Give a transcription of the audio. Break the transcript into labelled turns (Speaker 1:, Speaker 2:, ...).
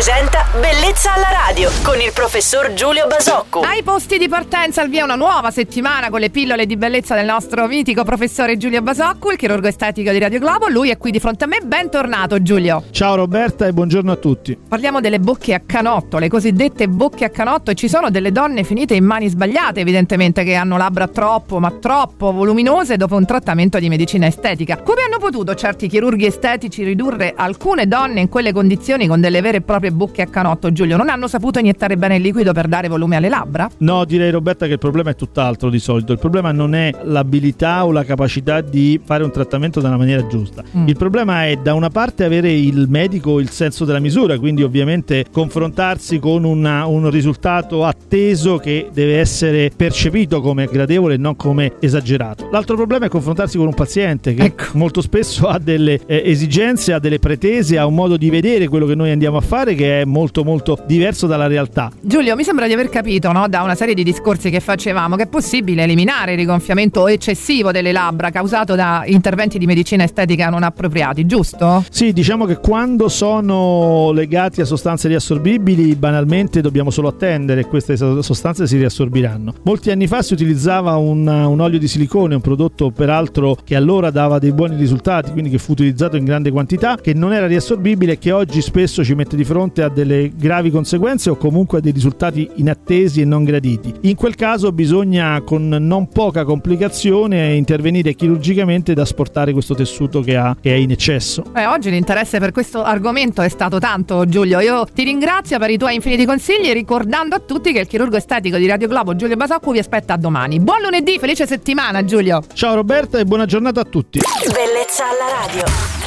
Speaker 1: presenta Bellezza alla radio con il professor Giulio Basocco.
Speaker 2: Ai posti di partenza al via una nuova settimana con le pillole di bellezza del nostro mitico professore Giulio Basocco, il chirurgo estetico di Radio Globo. Lui è qui di fronte a me. Bentornato Giulio.
Speaker 3: Ciao Roberta e buongiorno a tutti.
Speaker 2: Parliamo delle bocche a canotto, le cosiddette bocche a canotto e ci sono delle donne finite in mani sbagliate evidentemente che hanno labbra troppo ma troppo voluminose dopo un trattamento di medicina estetica. Come hanno potuto certi chirurghi estetici ridurre alcune donne in quelle condizioni con delle vere e proprie bocche a canotto, Giulio? Non hanno saputo iniettare bene il liquido per dare volume alle labbra?
Speaker 3: No, direi Roberta che il problema è tutt'altro di solito. Il problema non è l'abilità o la capacità di fare un trattamento nella maniera giusta. Mm. Il problema è da una parte avere il medico il senso della misura, quindi ovviamente confrontarsi con una, un risultato atteso che deve essere percepito come gradevole e non come esagerato. L'altro problema è confrontarsi con un paziente che ecco. molto spesso ha delle eh, esigenze, ha delle pretese, ha un modo di vedere quello che noi andiamo a fare che è molto molto diverso dalla realtà.
Speaker 2: Giulio, mi sembra di aver capito no, da una serie di discorsi che facevamo che è possibile eliminare il rigonfiamento eccessivo delle labbra causato da interventi di medicina estetica non appropriati, giusto?
Speaker 3: Sì, diciamo che quando sono legati a sostanze riassorbibili banalmente dobbiamo solo attendere e queste sostanze si riassorbiranno. Molti anni fa si utilizzava un, un olio di silicone, un prodotto peraltro che allora dava dei buoni risultati, quindi che fu utilizzato in grande quantità, che non era riassorbibile e che oggi spesso ci mette di fronte a delle gravi conseguenze o comunque a dei risultati inattesi e non graditi. In quel caso bisogna con non poca complicazione intervenire chirurgicamente ed asportare questo tessuto che, ha, che è in eccesso.
Speaker 2: Eh, oggi l'interesse per questo argomento è stato tanto Giulio, io ti ringrazio per i tuoi infiniti consigli ricordando a tutti che il chirurgo estetico di Radio Globo Giulio Basocco vi aspetta domani. Buon lunedì, felice settimana Giulio!
Speaker 3: Ciao Roberta e buona giornata a tutti!
Speaker 1: Bellezza alla radio!